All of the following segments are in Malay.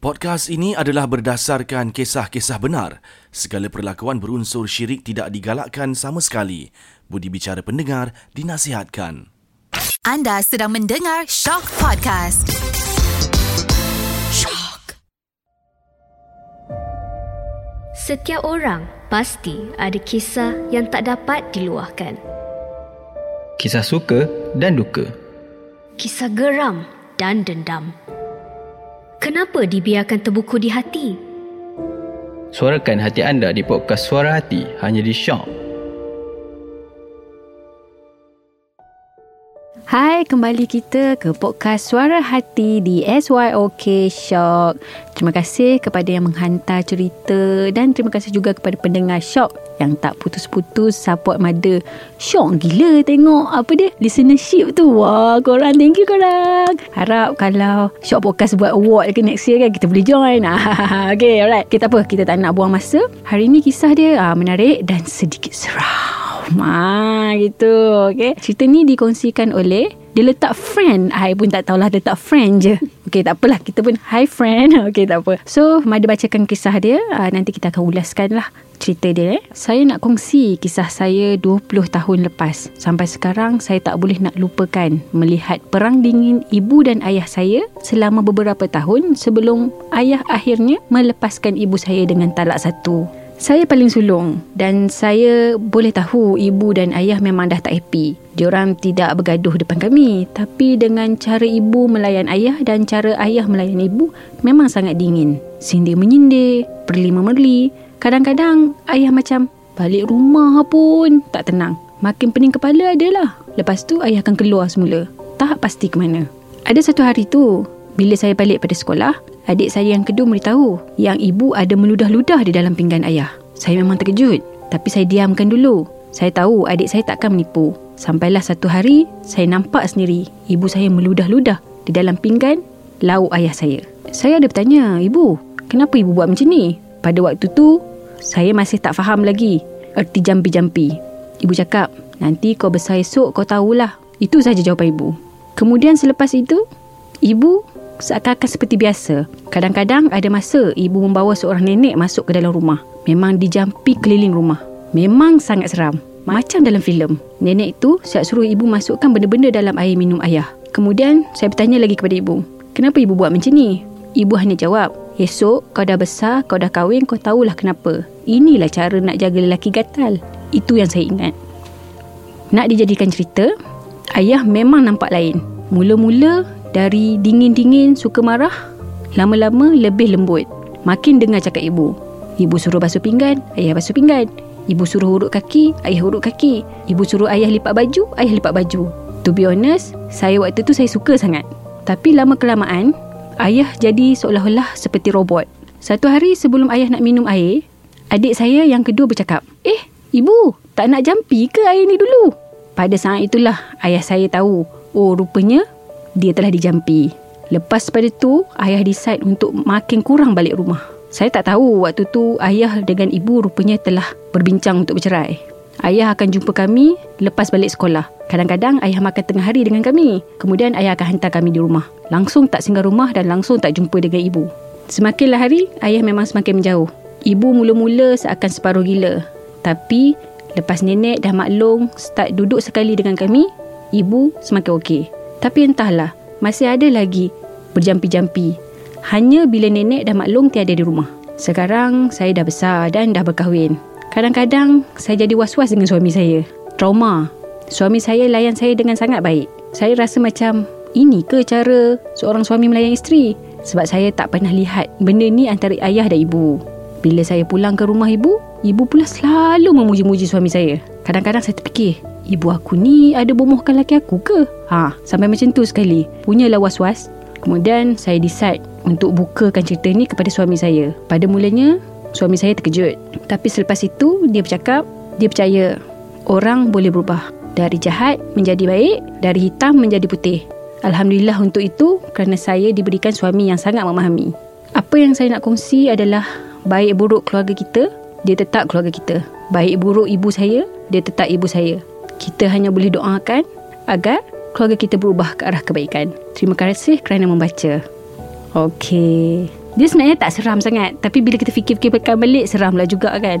Podcast ini adalah berdasarkan kisah-kisah benar. Segala perlakuan berunsur syirik tidak digalakkan sama sekali. Budi bicara pendengar dinasihatkan. Anda sedang mendengar Shock Podcast. Shock. Setiap orang pasti ada kisah yang tak dapat diluahkan. Kisah suka dan duka. Kisah geram dan dendam. Kenapa dibiarkan terbuku di hati? Suarakan hati anda di podcast Suara Hati hanya di Shock. Kembali kita ke podcast Suara Hati di SYOK Shock. Terima kasih kepada yang menghantar cerita dan terima kasih juga kepada pendengar Shock yang tak putus-putus support Mada. Shock gila tengok apa dia listenership tu. Wah, korang thank you korang. Harap kalau Shock Podcast buat award ke next year kan kita boleh join. okay, alright. Kita apa? Kita tak nak buang masa. Hari ni kisah dia ah, menarik dan sedikit seram. Ma gitu Okay Cerita ni dikongsikan oleh Dia letak friend. I pun tak tahulah Letak friend je. Okay tak apalah. Kita pun Hi friend. Okay tak apa. So Mada bacakan kisah dia. Uh, Nanti kita akan ulaskan lah Cerita dia eh. Saya nak kongsi Kisah saya 20 tahun lepas. Sampai sekarang Saya tak boleh nak lupakan Melihat perang dingin Ibu dan ayah saya Selama beberapa tahun Sebelum ayah akhirnya Melepaskan ibu saya Dengan talak satu saya paling sulung dan saya boleh tahu ibu dan ayah memang dah tak happy. Diorang tidak bergaduh depan kami tapi dengan cara ibu melayan ayah dan cara ayah melayan ibu memang sangat dingin. Sindir menyindir, perli memerli. Kadang-kadang ayah macam balik rumah pun tak tenang. Makin pening kepala adalah. Lepas tu ayah akan keluar semula. Tak pasti ke mana. Ada satu hari tu, bila saya balik pada sekolah, adik saya yang kedua beritahu yang ibu ada meludah-ludah di dalam pinggan ayah. Saya memang terkejut, tapi saya diamkan dulu. Saya tahu adik saya takkan menipu. Sampailah satu hari, saya nampak sendiri ibu saya meludah-ludah di dalam pinggan lauk ayah saya. Saya ada bertanya, ibu, kenapa ibu buat macam ni? Pada waktu tu, saya masih tak faham lagi erti jampi-jampi. Ibu cakap, nanti kau besar esok kau tahulah. Itu saja jawapan ibu. Kemudian selepas itu, ibu seakan-akan seperti biasa. Kadang-kadang ada masa ibu membawa seorang nenek masuk ke dalam rumah. Memang dijampi keliling rumah. Memang sangat seram. Macam dalam filem. Nenek itu siap suruh ibu masukkan benda-benda dalam air minum ayah. Kemudian saya bertanya lagi kepada ibu. Kenapa ibu buat macam ni? Ibu hanya jawab. Esok kau dah besar, kau dah kahwin, kau tahulah kenapa. Inilah cara nak jaga lelaki gatal. Itu yang saya ingat. Nak dijadikan cerita, ayah memang nampak lain. Mula-mula dari dingin-dingin suka marah, lama-lama lebih lembut. Makin dengar cakap ibu. Ibu suruh basuh pinggan, ayah basuh pinggan. Ibu suruh urut kaki, ayah urut kaki. Ibu suruh ayah lipat baju, ayah lipat baju. To be honest, saya waktu tu saya suka sangat. Tapi lama kelamaan, ayah jadi seolah-olah seperti robot. Satu hari sebelum ayah nak minum air, adik saya yang kedua bercakap, Eh, ibu, tak nak jampi ke air ni dulu? Pada saat itulah ayah saya tahu, oh rupanya dia telah dijampi. Lepas pada tu, ayah decide untuk makin kurang balik rumah. Saya tak tahu waktu tu ayah dengan ibu rupanya telah berbincang untuk bercerai. Ayah akan jumpa kami lepas balik sekolah. Kadang-kadang ayah makan tengah hari dengan kami. Kemudian ayah akan hantar kami di rumah. Langsung tak singgah rumah dan langsung tak jumpa dengan ibu. Semakinlah hari, ayah memang semakin menjauh. Ibu mula-mula seakan separuh gila. Tapi lepas nenek dah maklum start duduk sekali dengan kami, ibu semakin okey. Tapi entahlah, masih ada lagi berjampi-jampi hanya bila nenek dah maklum tiada di rumah. Sekarang saya dah besar dan dah berkahwin. Kadang-kadang saya jadi was-was dengan suami saya. Trauma. Suami saya layan saya dengan sangat baik. Saya rasa macam ini ke cara seorang suami melayan isteri? Sebab saya tak pernah lihat benda ni antara ayah dan ibu. Bila saya pulang ke rumah ibu, ibu pula selalu memuji-muji suami saya. Kadang-kadang saya terfikir, ibu aku ni ada bomohkan laki aku ke? Ha, sampai macam tu sekali. Punyalah was-was. Kemudian saya decide untuk bukakan cerita ni kepada suami saya. Pada mulanya, suami saya terkejut. Tapi selepas itu, dia bercakap, dia percaya orang boleh berubah. Dari jahat menjadi baik, dari hitam menjadi putih. Alhamdulillah untuk itu kerana saya diberikan suami yang sangat memahami. Apa yang saya nak kongsi adalah baik buruk keluarga kita, dia tetap keluarga kita. Baik buruk ibu saya, dia tetap ibu saya. Kita hanya boleh doakan agar keluarga kita berubah ke arah kebaikan. Terima kasih kerana membaca. Okey. Dia sebenarnya tak seram sangat Tapi bila kita fikir-fikirkan balik Seram lah juga kan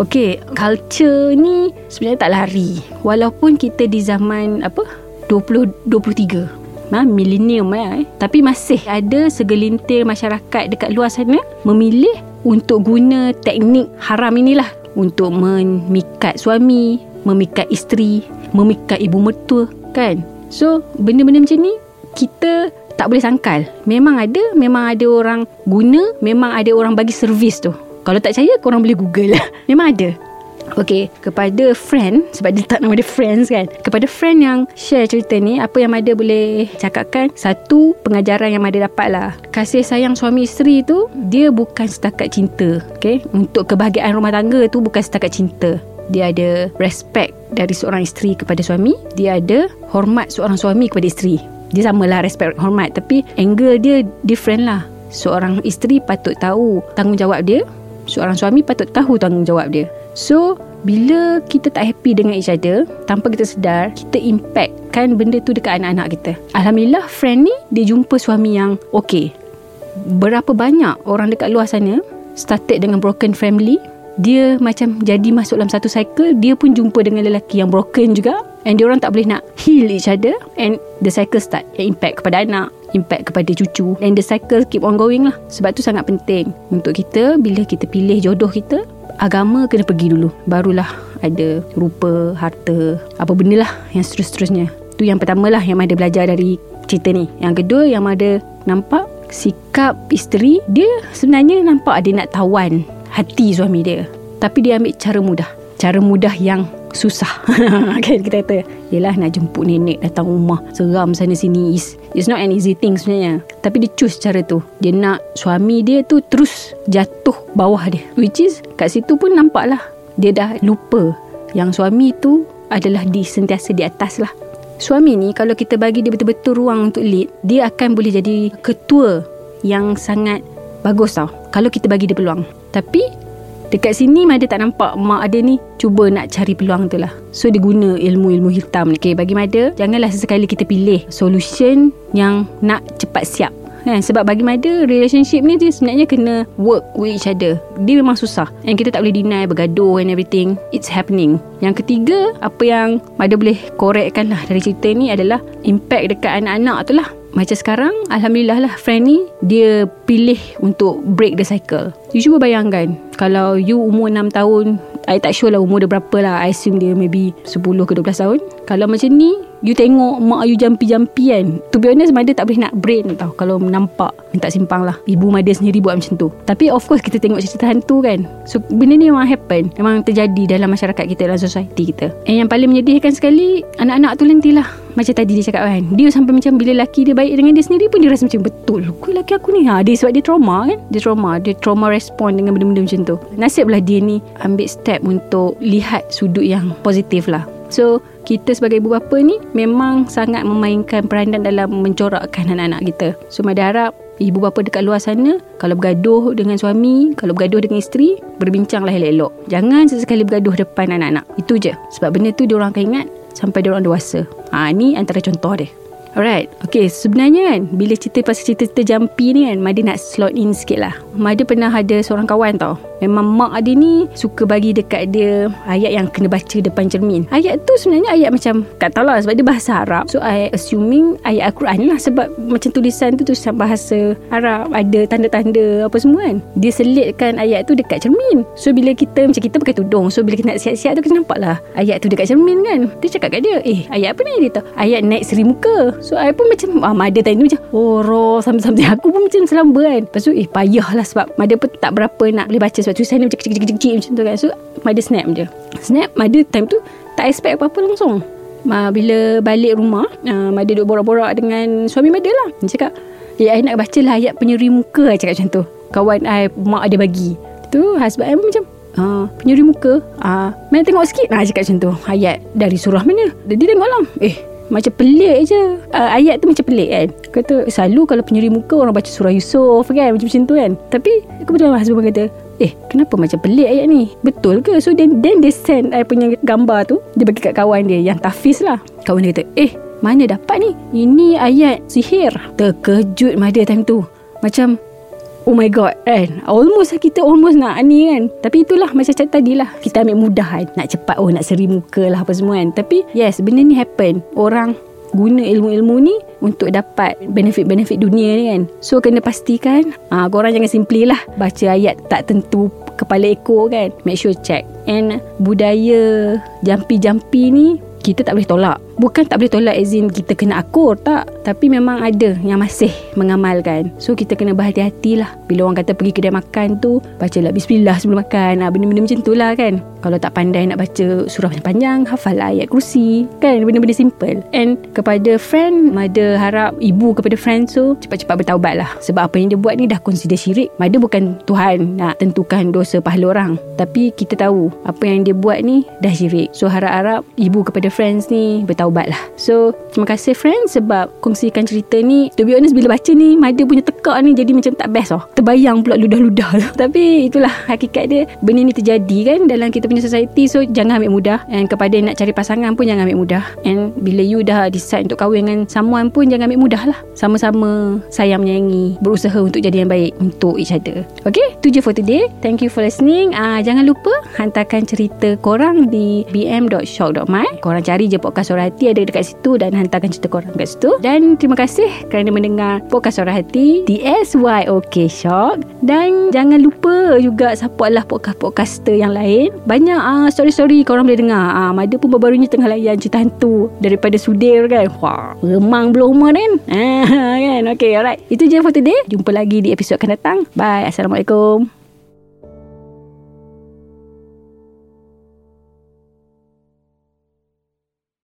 Okay Culture ni Sebenarnya tak lari Walaupun kita di zaman Apa 2023 Ha, milenium eh. Tapi masih ada segelintir masyarakat dekat luar sana memilih untuk guna teknik haram inilah untuk memikat suami, memikat isteri, memikat ibu mertua kan. So benda-benda macam ni kita tak boleh sangkal. Memang ada, memang ada orang guna, memang ada orang bagi servis tu. Kalau tak percaya korang boleh google lah. Memang ada. Okay, kepada friend, sebab dia tak nama dia friends kan. Kepada friend yang share cerita ni, apa yang Mada boleh cakapkan, satu pengajaran yang Mada dapat lah. Kasih sayang suami isteri tu, dia bukan setakat cinta. Okay, untuk kebahagiaan rumah tangga tu bukan setakat cinta. Dia ada respect dari seorang isteri kepada suami. Dia ada hormat seorang suami kepada isteri. Dia samalah respect hormat tapi angle dia different lah. Seorang isteri patut tahu tanggungjawab dia. Seorang suami patut tahu tanggungjawab dia. So bila kita tak happy dengan each other Tanpa kita sedar Kita impact kan benda tu dekat anak-anak kita Alhamdulillah friend ni Dia jumpa suami yang okay Berapa banyak orang dekat luar sana Started dengan broken family Dia macam jadi masuk dalam satu cycle Dia pun jumpa dengan lelaki yang broken juga. And dia orang tak boleh nak heal each other. And the cycle start Impact kepada anak Impact kepada cucu. And the cycle keep on going lah. Sebab tu sangat penting Untuk kita Bila kita pilih jodoh kita agama kena pergi dulu. Barulah ada rupa harta apa benda lah yang seterus-terusnya tu yang pertama lah yang ada belajar dari cerita ni. Yang kedua yang ada nampak sikap isteri dia sebenarnya nampak dia nak tawan hati suami dia. Tapi dia ambil cara mudah. Cara mudah yang susah. Kan kita kata yelah nak jemput nenek datang rumah seram sana sini. Is it's not an easy thing sebenarnya. Tapi dia choose cara tu. Dia nak suami dia tu terus jatuh bawah dia. Which is kat situ pun nampak lah dia dah lupa yang suami tu adalah di sentiasa di atas lah. Suami ni kalau kita bagi dia betul-betul ruang untuk lead dia akan boleh jadi ketua yang sangat bagus tau. Kalau kita bagi dia peluang tapi Dekat sini Mada tak nampak mak ada ni cuba nak cari peluang tu lah. So dia guna ilmu-ilmu hitam. Okay, bagi Mada, janganlah sesekali kita pilih solution yang nak cepat siap. Kan? Sebab bagi Mada Relationship ni dia sebenarnya Kena work with each other Dia memang susah And kita tak boleh deny Bergaduh and everything It's happening Yang ketiga Apa yang Mada boleh Correctkan lah Dari cerita ni adalah Impact dekat anak-anak tu lah macam sekarang Alhamdulillah lah Friend ni Dia pilih Untuk break the cycle. You cuba bayangkan Kalau you umur 6 tahun I tak sure lah umur dia berapa lah I assume dia maybe 10 ke 12 tahun. Kalau macam ni You tengok mak you jampi-jampi kan. To be honest Mother tak boleh nak brain tau Kalau nampak Minta simpang lah. Ibu mother sendiri buat macam tu. Tapi of course kita tengok cerita hantu kan. So benda ni memang happen. Memang terjadi dalam masyarakat kita Dalam society kita. And yang paling menyedihkan sekali Anak-anak tu nantilah Macam tadi dia cakap kan. Dia sampai macam Bila laki dia baik dengan dia sendiri pun Dia rasa macam betul Kau laki aku ni. Ha, Dia sebab dia trauma kan? Dia trauma. Dia trauma respon Dengan benda-benda macam tu. Nasiblah dia ni Ambil step untuk Lihat sudut yang positif lah. So kita sebagai ibu bapa ni memang sangat memainkan peranan dalam mencorakkan anak-anak kita. So Mada harap ibu bapa dekat luar sana kalau bergaduh dengan suami, kalau bergaduh dengan isteri, berbincanglah elok-elok. Jangan sesekali bergaduh depan anak-anak. Itu je. Sebab benda tu dia orang akan ingat sampai dia orang dewasa. Ha ni antara contoh dia. Alright, okay sebenarnya kan bila cerita pasal cerita-cerita jampi ni kan Mada nak slot in sikit lah. Mada pernah ada seorang kawan tau. Memang mak dia ni suka bagi dekat dia ayat yang kena baca depan cermin. Ayat tu sebenarnya ayat macam tak tahu lah sebab dia bahasa Arab. So I assuming ayat Al-Quran lah sebab macam tulisan tu tulisan bahasa Arab Ada tanda-tanda apa semua kan. Dia selitkan ayat tu dekat cermin. So bila kita macam kita pakai tudung. So bila kita nak siap-siap tu kita nampak lah ayat tu dekat cermin kan. Dia cakap kat dia eh ayat apa ni? Dia tahu Ayat naik seri muka So I pun macam ah, Mada tadi macam Oh roh Sampai-sampai aku pun macam selamba kan. Lepas tu eh payah lah Sebab Mada pun tak berapa nak boleh baca Sebab tulisan ni macam kecil-kecil macam tu kan. So Mada snap je. Snap Mada time tu Tak expect apa-apa langsung. Ma, Bila balik rumah uh, Mada duduk borak-borak dengan Suami Mada lah. Dia cakap Ya I nak baca lah ayat penyeri muka I cakap macam tu. Kawan I Mak ada bagi. Tu husband I pun macam Uh, penyeri muka? Uh, Mana tengok sikit? Nah cakap macam tu. Ayat dari surah mana? Dia tengok lah. Eh macam pelik je. Uh, Ayat tu macam pelik kan. Kata selalu kalau penyeri muka Orang baca surah Yusuf kan? Macam-macam tu kan. Tapi Kebetulan husband kata Eh kenapa macam pelik ayat ni? Betul ke? So then, then they send I punya gambar tu Dia bagi kat kawan dia Yang tafiz lah. Kawan dia kata Eh mana dapat ni? Ini ayat sihir. Terkejut Mada time tu. Macam Oh my god kan Almost lah kita almost nak ni kan Tapi itulah macam cakap tadi lah Kita ambil mudah kan Nak cepat oh nak seri muka lah apa semua kan Tapi yes benda ni happen Orang guna ilmu-ilmu ni untuk dapat benefit-benefit dunia ni kan. So kena pastikan ah korang jangan simply lah baca ayat tak tentu kepala ekor kan. Make sure check. And budaya jampi-jampi ni kita tak boleh tolak. Bukan tak boleh tolak as kita kena akur tak. Tapi memang ada yang masih mengamalkan. So kita kena berhati-hati lah. Bila orang kata pergi kedai makan tu, bacalah bismillah sebelum makan. Ah, benda-benda macam tu lah kan. Kalau tak pandai nak baca surah panjang, hafal lah ayat kursi. Kan benda-benda simple. And kepada friend, Mada harap ibu kepada friend tu cepat-cepat bertaubat lah. Sebab apa yang dia buat ni dah consider syirik. Mada bukan Tuhan nak tentukan dosa pahala orang. Tapi kita tahu apa yang dia buat ni dah syirik. So harap-harap ibu kepada friends ni bertaubat lah. So terima kasih friends sebab kongsikan cerita ni. To be honest bila baca ni Mada punya tekak ni jadi macam tak best oh. Terbayang pula ludah-ludah tu. Tapi itulah hakikat dia. Benda ni terjadi kan dalam kita punya society. So jangan ambil mudah. And kepada nak cari pasangan pun jangan ambil mudah. And bila you dah decide untuk kahwin dengan someone pun jangan ambil mudah lah. Sama-sama sayang menyayangi. Berusaha untuk jadi yang baik untuk each other. Okay, tu je for today. Thank you for listening. Ah Jangan lupa hantarkan cerita korang di bm.shock.my. Korang cari je podcast Suara Hati ada dekat situ dan hantarkan cerita korang kat situ. Dan terima kasih kerana mendengar podcast Suara Hati di SYOK Shock. Dan jangan lupa juga support lah podcast-podcaster yang lain. Banyak uh, story-story korang boleh dengar. Uh, Mada pun baru-barunya tengah layan cerita hantu daripada Sudir kan. Wah, remang belum rumah kan. Ah, kan? Okay, alright. Itu je for today. Jumpa lagi di episod akan datang. Bye. Assalamualaikum.